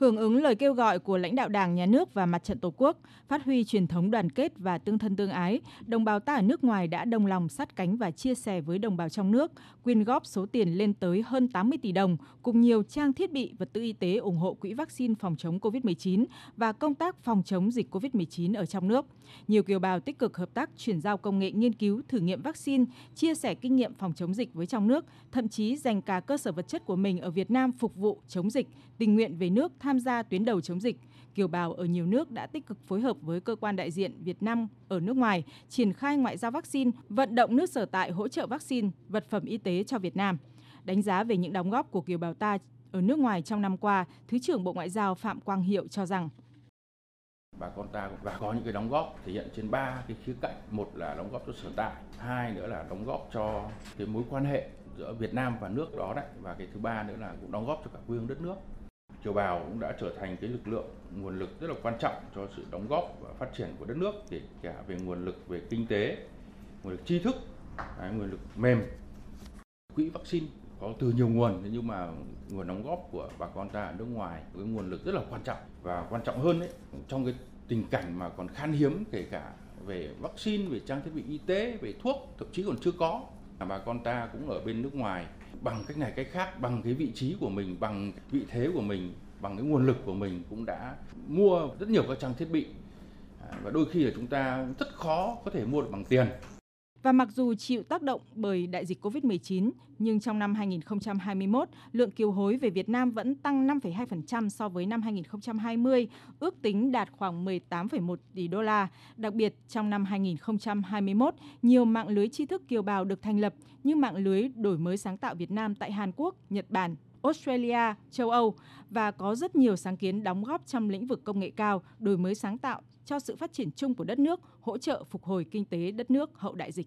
Hưởng ứng lời kêu gọi của lãnh đạo Đảng, Nhà nước và Mặt trận Tổ quốc, phát huy truyền thống đoàn kết và tương thân tương ái, đồng bào ta ở nước ngoài đã đồng lòng sát cánh và chia sẻ với đồng bào trong nước, quyên góp số tiền lên tới hơn 80 tỷ đồng, cùng nhiều trang thiết bị, vật tư y tế ủng hộ quỹ vaccine phòng chống COVID-19 và công tác phòng chống dịch COVID-19 ở trong nước. Nhiều kiều bào tích cực hợp tác chuyển giao công nghệ nghiên cứu, thử nghiệm vaccine, chia sẻ kinh nghiệm phòng chống dịch với trong nước, thậm chí dành cả cơ sở vật chất của mình ở Việt Nam phục vụ chống dịch, tình nguyện về nước tham tham gia tuyến đầu chống dịch. Kiều bào ở nhiều nước đã tích cực phối hợp với cơ quan đại diện Việt Nam ở nước ngoài, triển khai ngoại giao vaccine, vận động nước sở tại hỗ trợ vaccine, vật phẩm y tế cho Việt Nam. Đánh giá về những đóng góp của kiều bào ta ở nước ngoài trong năm qua, Thứ trưởng Bộ Ngoại giao Phạm Quang Hiệu cho rằng bà con ta và có những cái đóng góp thể hiện trên ba cái khía cạnh một là đóng góp cho sở tại hai nữa là đóng góp cho cái mối quan hệ giữa Việt Nam và nước đó đấy và cái thứ ba nữa là cũng đóng góp cho cả quê hương đất nước kiều bào cũng đã trở thành cái lực lượng, nguồn lực rất là quan trọng cho sự đóng góp và phát triển của đất nước, kể cả về nguồn lực về kinh tế, nguồn lực tri thức nguồn lực mềm. Quỹ vaccine có từ nhiều nguồn nhưng mà nguồn đóng góp của bà con ta ở nước ngoài với nguồn lực rất là quan trọng. Và quan trọng hơn đấy trong cái tình cảnh mà còn khan hiếm kể cả về vaccine, về trang thiết bị y tế, về thuốc, thậm chí còn chưa có bà con ta cũng ở bên nước ngoài, bằng cách này cách khác, bằng cái vị trí của mình, bằng vị thế của mình, bằng cái nguồn lực của mình cũng đã mua rất nhiều các trang thiết bị. À, và đôi khi là chúng ta rất khó có thể mua được bằng tiền và mặc dù chịu tác động bởi đại dịch COVID-19, nhưng trong năm 2021, lượng kiều hối về Việt Nam vẫn tăng 5,2% so với năm 2020, ước tính đạt khoảng 18,1 tỷ đô la. Đặc biệt, trong năm 2021, nhiều mạng lưới tri thức kiều bào được thành lập như mạng lưới đổi mới sáng tạo Việt Nam tại Hàn Quốc, Nhật Bản, Australia, châu Âu và có rất nhiều sáng kiến đóng góp trong lĩnh vực công nghệ cao, đổi mới sáng tạo cho sự phát triển chung của đất nước, hỗ trợ phục hồi kinh tế đất nước hậu đại dịch.